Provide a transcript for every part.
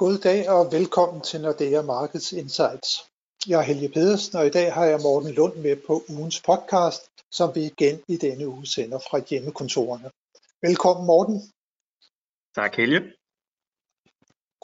God dag og velkommen til Nordea Markets Insights. Jeg er Helge Pedersen, og i dag har jeg Morten Lund med på ugens podcast, som vi igen i denne uge sender fra hjemmekontorerne. Velkommen Morten. Tak Helge.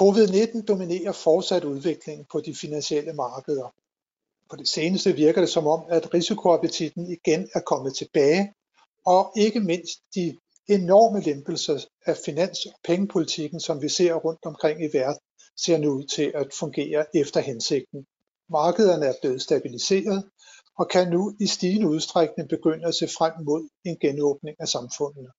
Covid-19 dominerer fortsat udviklingen på de finansielle markeder. På det seneste virker det som om, at risikoappetitten igen er kommet tilbage, og ikke mindst de enorme lempelser af finans- og pengepolitikken, som vi ser rundt omkring i verden, ser nu ud til at fungere efter hensigten. Markederne er blevet stabiliseret og kan nu i stigende udstrækning begynde at se frem mod en genåbning af samfundene.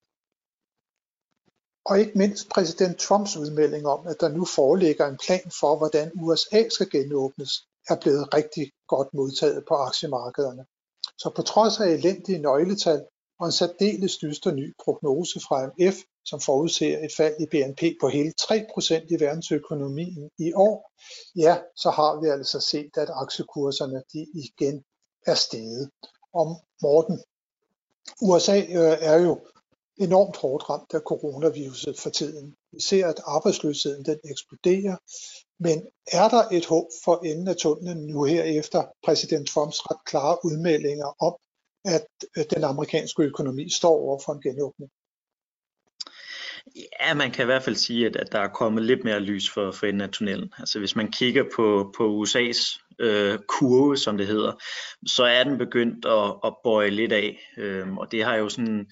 Og ikke mindst præsident Trumps udmelding om, at der nu foreligger en plan for, hvordan USA skal genåbnes, er blevet rigtig godt modtaget på aktiemarkederne. Så på trods af elendige nøgletal og en særdeles dyster ny prognose fra MF, som forudser et fald i BNP på hele 3% i verdensøkonomien i år, ja, så har vi altså set, at aktiekurserne de igen er steget. Og Morten, USA øh, er jo enormt hårdt ramt af coronaviruset for tiden. Vi ser, at arbejdsløsheden den eksploderer, men er der et håb for enden af tunnelen nu her efter præsident Trumps ret klare udmeldinger om, at den amerikanske økonomi står over for en genåbning? Ja, man kan i hvert fald sige, at, at der er kommet lidt mere lys for, for enden af tunnelen. Altså hvis man kigger på, på USA's øh, kurve, som det hedder, så er den begyndt at, at bøje lidt af. Øhm, og det har jo sådan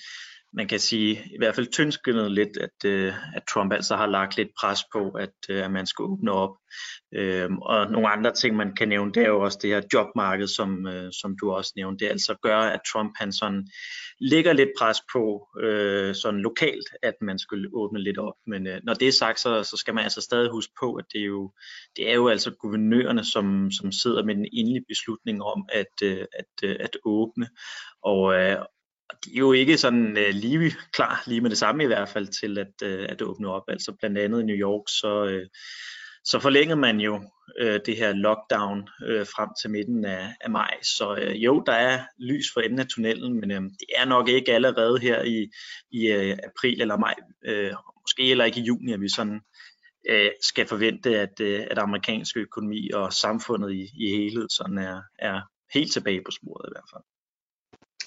man kan sige, i hvert fald tyndskyndet lidt, at, øh, at Trump altså har lagt lidt pres på, at, øh, at man skal åbne op. Øhm, og nogle andre ting, man kan nævne, det er jo også det her jobmarked, som, øh, som du også nævnte. Det altså gør, at Trump han sådan lægger lidt pres på øh, sådan lokalt, at man skulle åbne lidt op. Men øh, når det er sagt, så, så skal man altså stadig huske på, at det er jo, det er jo altså guvernørerne, som, som sidder med den endelige beslutning om at, øh, at, øh, at åbne. Og, øh, de er jo ikke sådan øh, lige klar lige med det samme i hvert fald til at, øh, at åbne op. Altså blandt andet i New York, så, øh, så forlængede man jo øh, det her lockdown øh, frem til midten af, af maj. Så øh, jo, der er lys for enden af tunnelen, men øh, det er nok ikke allerede her i, i øh, april eller maj, øh, måske heller ikke i juni, at vi sådan øh, skal forvente, at, øh, at amerikansk økonomi og samfundet i, i helhed sådan er, er helt tilbage på sporet i hvert fald.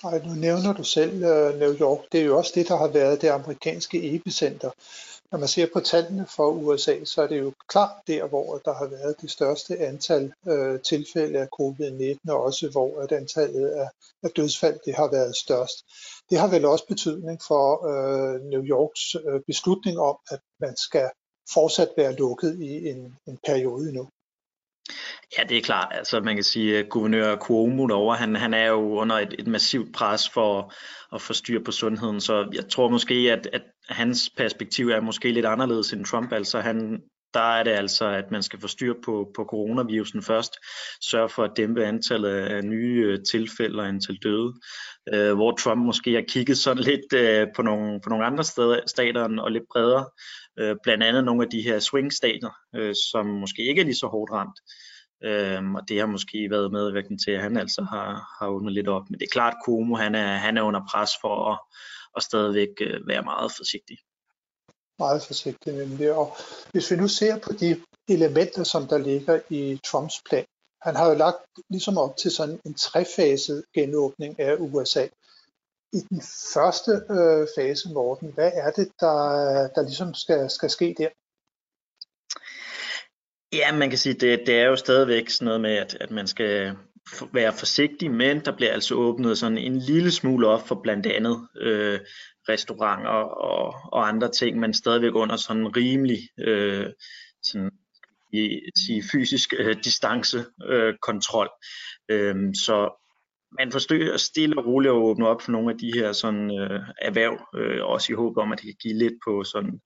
Ej, nu nævner du selv uh, New York. Det er jo også det, der har været det amerikanske epicenter. Når man ser på tallene for USA, så er det jo klart der, hvor der har været det største antal øh, tilfælde af covid-19, og også hvor at antallet af, af dødsfald det har været størst. Det har vel også betydning for øh, New Yorks øh, beslutning om, at man skal fortsat være lukket i en, en periode nu. Ja, det er klart. Altså, man kan sige, at guvernør Cuomo derovre, han, han er jo under et, et massivt pres for at få styr på sundheden, så jeg tror måske, at, at hans perspektiv er måske lidt anderledes end Trump. Altså, han, der er det altså, at man skal få styr på, på coronavirusen først, sørge for at dæmpe antallet af nye øh, tilfælde og antal døde, øh, hvor Trump måske har kigget sådan lidt øh, på, nogle, på nogle andre steder, stater og lidt bredere, øh, blandt andet nogle af de her swing-stater, øh, som måske ikke er lige så hårdt ramt. Øhm, og det har måske været medvirkende til, at han altså har, har åbnet lidt op. Men det er klart, at Komo han er, han er under pres for at, at stadigvæk øh, være meget forsigtig. Meget forsigtig nemlig. Og hvis vi nu ser på de elementer, som der ligger i Trumps plan, han har jo lagt ligesom op til sådan en trefaset genåbning af USA. I den første øh, fase, Morten, hvad er det, der, der ligesom skal, skal ske der? Ja, man kan sige, det, det er jo stadigvæk sådan noget med, at, at man skal være forsigtig, men der bliver altså åbnet sådan en lille smule op for blandt andet øh, restauranter og, og andre ting, men stadigvæk under sådan rimelig øh, sådan, i, sige, fysisk øh, distancekontrol. Øh, øh, så man forsøger stille og roligt at åbne op for nogle af de her sådan, øh, erhverv, øh, også i håb om, at det kan give lidt på sådan,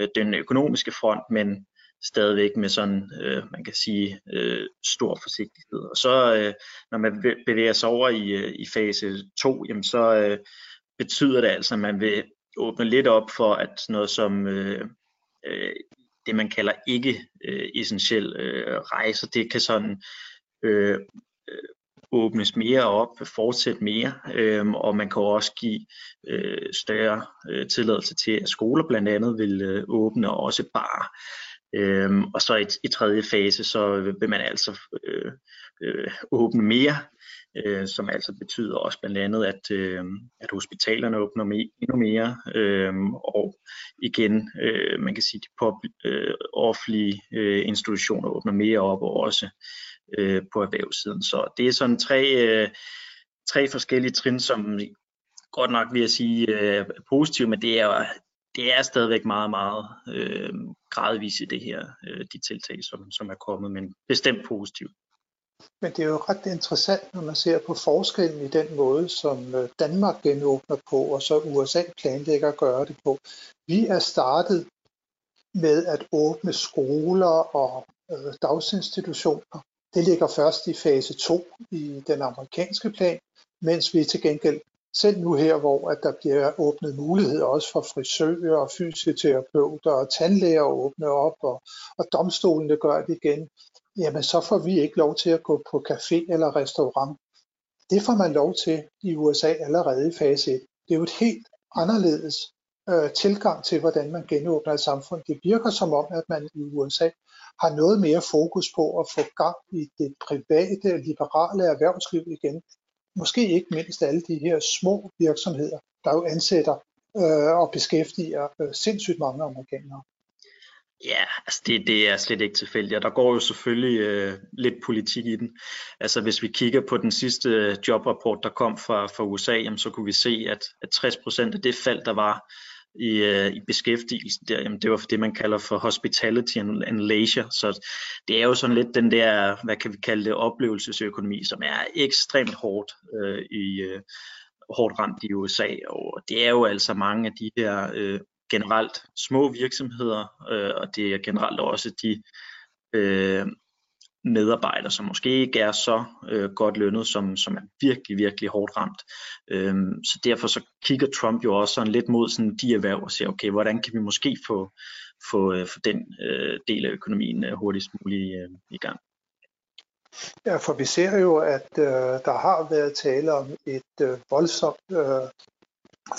øh, den økonomiske front, men stadigvæk med sådan, øh, man kan sige, øh, stor forsigtighed. Og så øh, når man bevæger sig over i, øh, i fase 2, jamen så øh, betyder det altså, at man vil åbne lidt op for, at noget som øh, øh, det, man kalder ikke øh, essentiel øh, rejser, det kan sådan øh, øh, åbnes mere op, fortsætte mere, øh, og man kan også give øh, større øh, tilladelse til, at skoler blandt andet vil øh, åbne, og også bare Øhm, og så i, i tredje fase, så vil man altså øh, øh, åbne mere, øh, som altså betyder også blandt andet, at, øh, at hospitalerne åbner me, endnu mere, øh, og igen, øh, man kan sige, de pop, øh, offentlige øh, institutioner åbner mere op, og også øh, på erhvervssiden. Så det er sådan tre, øh, tre forskellige trin, som godt nok vil jeg sige øh, positive, men det er, det er stadigvæk meget, meget øh, gradvist i det her, øh, de tiltag, som, som er kommet, men bestemt positivt. Men det er jo ret interessant, når man ser på forskellen i den måde, som øh, Danmark genåbner på, og så USA planlægger at gøre det på. Vi er startet med at åbne skoler og øh, dagsinstitutioner. Det ligger først i fase 2 i den amerikanske plan, mens vi til gengæld selv nu her, hvor at der bliver åbnet mulighed også for frisører og fysioterapeuter og tandlæger at åbne op, og, og domstolene gør det igen, jamen så får vi ikke lov til at gå på café eller restaurant. Det får man lov til i USA allerede i fase 1. Det er jo et helt anderledes øh, tilgang til, hvordan man genåbner et samfund. Det virker som om, at man i USA har noget mere fokus på at få gang i det private, liberale erhvervsliv igen, måske ikke mindst alle de her små virksomheder, der jo ansætter øh, og beskæftiger øh, sindssygt mange amerikanere. Ja, altså det, det er slet ikke tilfældigt, og der går jo selvfølgelig øh, lidt politik i den. Altså hvis vi kigger på den sidste øh, jobrapport, der kom fra, fra USA, jamen, så kunne vi se, at, at 60% af det fald, der var i, øh, i beskæftigelsen der, jamen det var for det, man kalder for hospitality and, and leisure. Så det er jo sådan lidt den der, hvad kan vi kalde det, oplevelsesøkonomi, som er ekstremt hårdt øh, i øh, hårdt ramt i USA. Og det er jo altså mange af de her øh, generelt små virksomheder, øh, og det er generelt også de øh, medarbejdere, som måske ikke er så øh, godt lønnet, som, som er virkelig, virkelig hårdt ramt. Øhm, så derfor så kigger Trump jo også sådan lidt mod sådan de erhverv og siger, okay, hvordan kan vi måske få, få, øh, få den øh, del af økonomien øh, hurtigst muligt øh, i gang. Ja, for vi ser jo, at øh, der har været tale om et øh, voldsomt øh,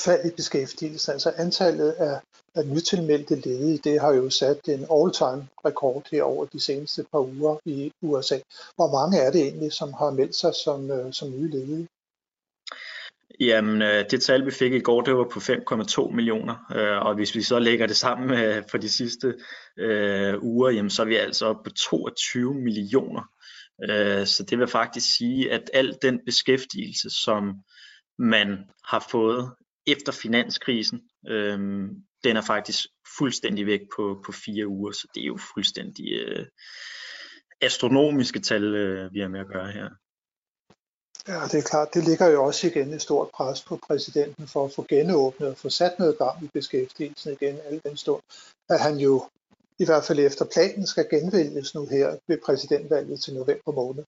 fald i beskæftigelse. Altså antallet af, af nytilmeldte ledige, det har jo sat en all-time rekord her over de seneste par uger i USA. Hvor mange er det egentlig, som har meldt sig som, øh, som nye ledige? Jamen, øh, det tal vi fik i går, det var på 5,2 millioner, øh, og hvis vi så lægger det sammen med for de sidste øh, uger, jamen, så er vi altså oppe på 22 millioner. Øh, så det vil faktisk sige, at al den beskæftigelse, som man har fået efter finanskrisen, øh, den er faktisk fuldstændig væk på, på fire uger, så det er jo fuldstændig øh, astronomiske tal, øh, vi har med at gøre her. Ja, det er klart. Det ligger jo også igen et stort pres på præsidenten for at få genåbnet og få sat noget gang i beskæftigelsen igen, al den stund, at han jo i hvert fald efter planen skal genvælges nu her ved præsidentvalget til november måned.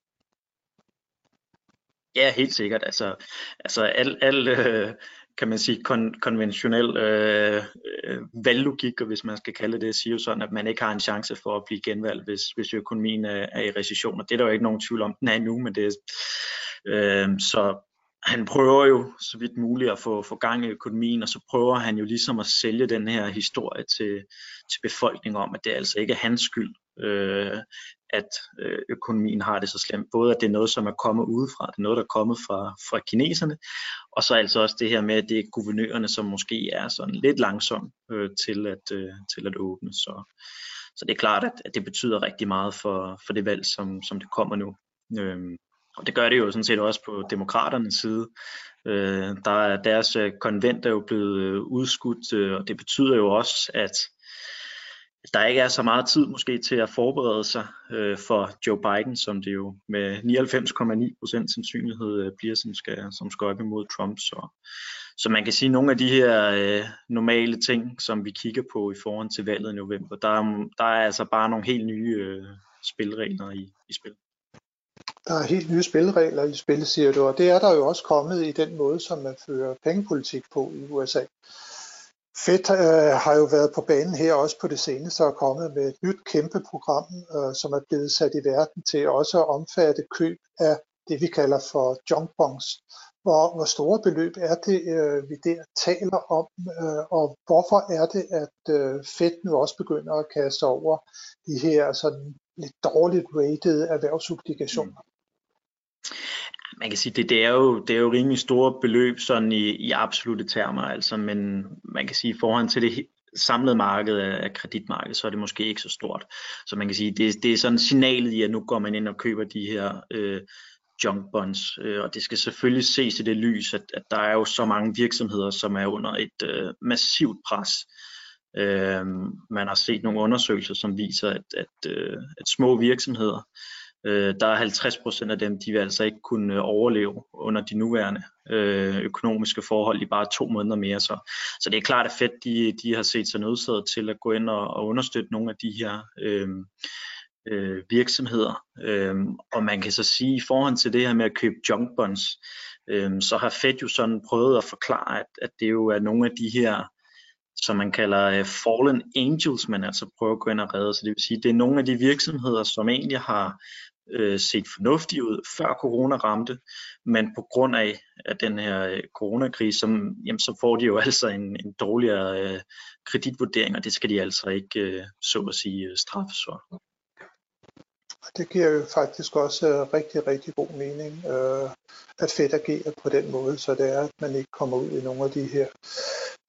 Ja, helt sikkert. Altså, altså al, al øh, kan man sige, kon, konventionel øh, øh, valglogik, og hvis man skal kalde det, siger jo sådan, at man ikke har en chance for at blive genvalgt, hvis, hvis økonomien er, er i recession. Og det er der jo ikke nogen tvivl om, den er nu, men det er, øh, så han prøver jo så vidt muligt at få, få gang i økonomien, og så prøver han jo ligesom at sælge den her historie til, til befolkningen om, at det altså ikke er hans skyld, øh, at øh, økonomien har det så slemt. Både at det er noget, som er kommet udefra, det er noget, der er kommet fra, fra kineserne, og så altså også det her med, at det er guvernørerne, som måske er sådan lidt langsom øh, til, at, øh, til at åbne. Så, så det er klart, at, at det betyder rigtig meget for, for det valg, som, som det kommer nu. Øh, og det gør det jo sådan set også på demokraternes side. Øh, der er, deres øh, konvent er jo blevet øh, udskudt, øh, og det betyder jo også, at der ikke er så meget tid måske til at forberede sig øh, for Joe Biden, som det jo med 99,9% sandsynlighed øh, bliver, som skal, som skal op imod Trump. Så, så man kan sige, at nogle af de her øh, normale ting, som vi kigger på i forhold til valget i november, der, der er altså bare nogle helt nye øh, spilregler i, i spil. Der er helt nye spilleregler i spil, siger du, og det er der jo også kommet i den måde, som man fører pengepolitik på i USA. Fed øh, har jo været på banen her også på det seneste og kommet med et nyt kæmpe program, øh, som er blevet sat i verden til også at omfatte køb af det, vi kalder for junk bonds, hvor, hvor store beløb er det, øh, vi der taler om, øh, og hvorfor er det, at øh, Fed nu også begynder at kaste over de her sådan lidt dårligt rated erhvervsobligationer? Mm. Man kan sige, det, det, er jo, det er jo rimelig store beløb sådan i, i absolute termer, altså, men man kan sige, i forhold til det samlede marked af kreditmarkedet, så er det måske ikke så stort. Så man kan sige, det, det er sådan signalet i, at nu går man ind og køber de her øh, junk bonds, øh, og det skal selvfølgelig ses i det lys, at, at der er jo så mange virksomheder, som er under et øh, massivt pres. Øh, man har set nogle undersøgelser, som viser, at, at, øh, at små virksomheder, øh, der er 50 procent af dem, de vil altså ikke kunne øh, overleve under de nuværende øh, økonomiske forhold i bare to måneder mere. Så, så det er klart, at Fed de, de har set sig nødsaget til at gå ind og, og understøtte nogle af de her øh, øh, virksomheder. Øh, og man kan så sige, i forhold til det her med at købe junk bonds, øh, så har Fed jo sådan prøvet at forklare, at, at det jo er nogle af de her som man kalder uh, fallen angels, man altså prøver at gå ind og redde. Så det vil sige, det er nogle af de virksomheder, som egentlig har øh, set fornuftig ud, før corona ramte, men på grund af at den her øh, coronakrise, som, jamen, så får de jo altså en, en dårligere øh, kreditvurdering, og det skal de altså ikke, øh, så at sige, øh, straffes for. Det giver jo faktisk også øh, rigtig, rigtig god mening, øh, at Fed agerer på den måde, så det er, at man ikke kommer ud i nogle af de her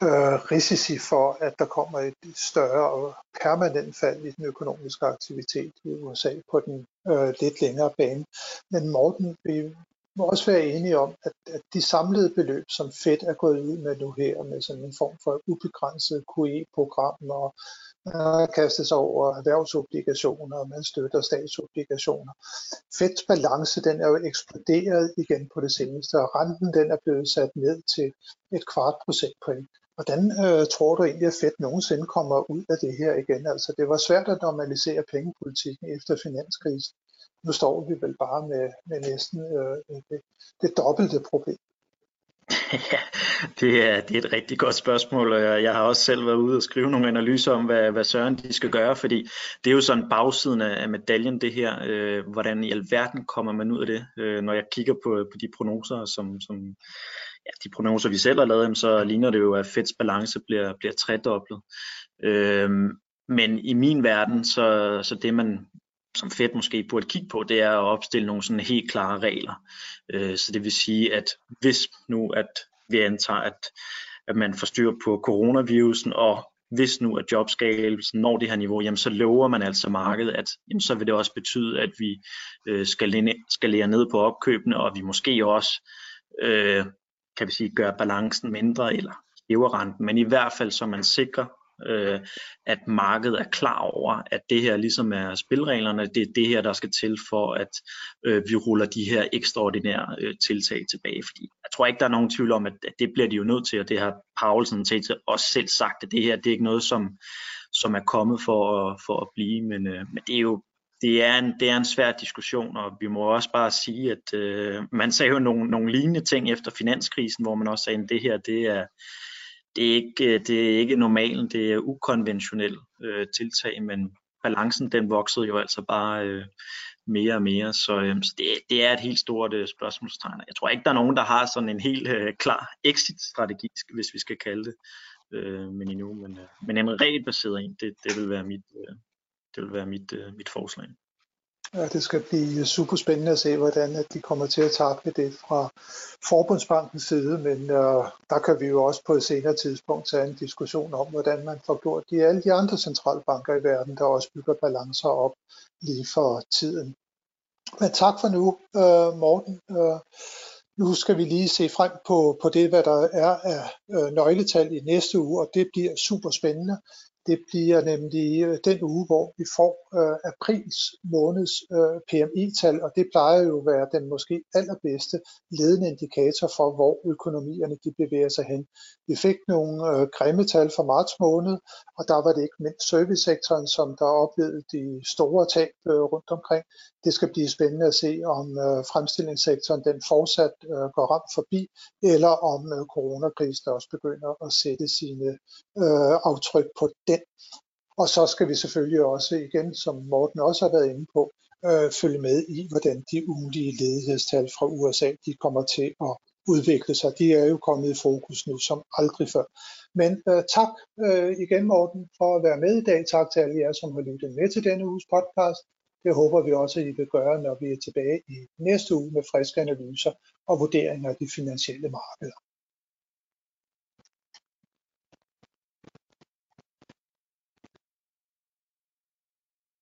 øh, risici for, at der kommer et større og permanent fald i den økonomiske aktivitet i USA på den øh, lidt længere bane. Men Morten, vi må også være enige om, at, at de samlede beløb, som Fed er gået ud med nu her, med sådan en form for ubegrænset QE-program og man har kastet sig over erhvervsobligationer, og man støtter statsobligationer. Feds balance den er jo eksploderet igen på det seneste, og renten den er blevet sat ned til et kvart procentpoint. Hvordan øh, tror du egentlig, at Fed nogensinde kommer ud af det her igen? Altså, det var svært at normalisere pengepolitikken efter finanskrisen. Nu står vi vel bare med, med næsten øh, det, det dobbelte problem. Ja, det er, det er et rigtig godt spørgsmål, og jeg, har også selv været ude og skrive nogle analyser om, hvad, hvad Søren de skal gøre, fordi det er jo sådan bagsiden af, af medaljen, det her. Øh, hvordan i alverden kommer man ud af det? Øh, når jeg kigger på, på de prognoser, som, som ja, de prognoser, vi selv har lavet, så ligner det jo, at Feds balance bliver, bliver tredoblet. Øh, men i min verden, så, så det man som Fed måske burde kigge på, det er at opstille nogle sådan helt klare regler. Øh, så det vil sige, at hvis nu at vi antager, at, at man får styr på coronavirusen, og hvis nu at jobskabelsen når det her niveau, jamen så lover man altså markedet, at jamen så vil det også betyde, at vi øh, skal, skal lære ned på opkøbene, og vi måske også øh, kan vi sige, gøre balancen mindre eller hæver renten, men i hvert fald så man sikrer øh, at markedet er klar over, at det her ligesom er spilreglerne, det er det her, der skal til for, at øh, vi ruller de her ekstraordinære øh, tiltag tilbage. Fordi jeg tror ikke, der er nogen tvivl om, at, at det bliver de jo nødt til, og det har Paulsen til også selv sagt, at det her det er ikke noget, som, som er kommet for, at, for at blive, men, øh, men det er jo det er, en, det er en svær diskussion, og vi må også bare sige, at øh, man sagde jo nogle, nogle lignende ting efter finanskrisen, hvor man også sagde, at det her det er, det er ikke, øh, det er ikke normalen, det er ukonventionelt øh, tiltag, men balancen den voksede jo altså bare øh, mere og mere, så, øh, så det, det er et helt stort øh, spørgsmålstegn. Jeg tror ikke, der er nogen, der har sådan en helt øh, klar exit-strategi, hvis vi skal kalde det, øh, men endnu, men, øh, men en regelbaseret en, det, det vil være mit, øh, det vil være mit, øh, mit forslag. Ja, det skal blive super spændende at se, hvordan at de kommer til at takle det fra Forbundsbankens side, men øh, der kan vi jo også på et senere tidspunkt tage en diskussion om, hvordan man får gjort de alle de andre centralbanker i verden, der også bygger balancer op lige for tiden. Men tak for nu, øh, Morten. Øh, nu skal vi lige se frem på, på det, hvad der er af øh, nøgletal i næste uge, og det bliver super spændende. Det bliver nemlig øh, den uge, hvor vi får øh, aprils måneds øh, PMI-tal, og det plejer jo at være den måske allerbedste ledende indikator for, hvor økonomierne de bevæger sig hen. Vi fik nogle øh, grimme tal for marts måned, og der var det ikke mindst servicesektoren, som der oplevede de store tab øh, rundt omkring. Det skal blive spændende at se, om øh, fremstillingssektoren den fortsat øh, går ramt forbi, eller om øh, coronakrisen også begynder at sætte sine øh, aftryk på den. Og så skal vi selvfølgelig også igen, som Morten også har været inde på, øh, følge med i, hvordan de ugenlige ledighedstal fra USA de kommer til at udvikle sig. De er jo kommet i fokus nu som aldrig før. Men øh, tak øh, igen Morten for at være med i dag. Tak til alle jer, som har lyttet med til denne uges podcast. Det håber vi også, at I vil gøre, når vi er tilbage i næste uge med friske analyser og vurderinger af de finansielle markeder.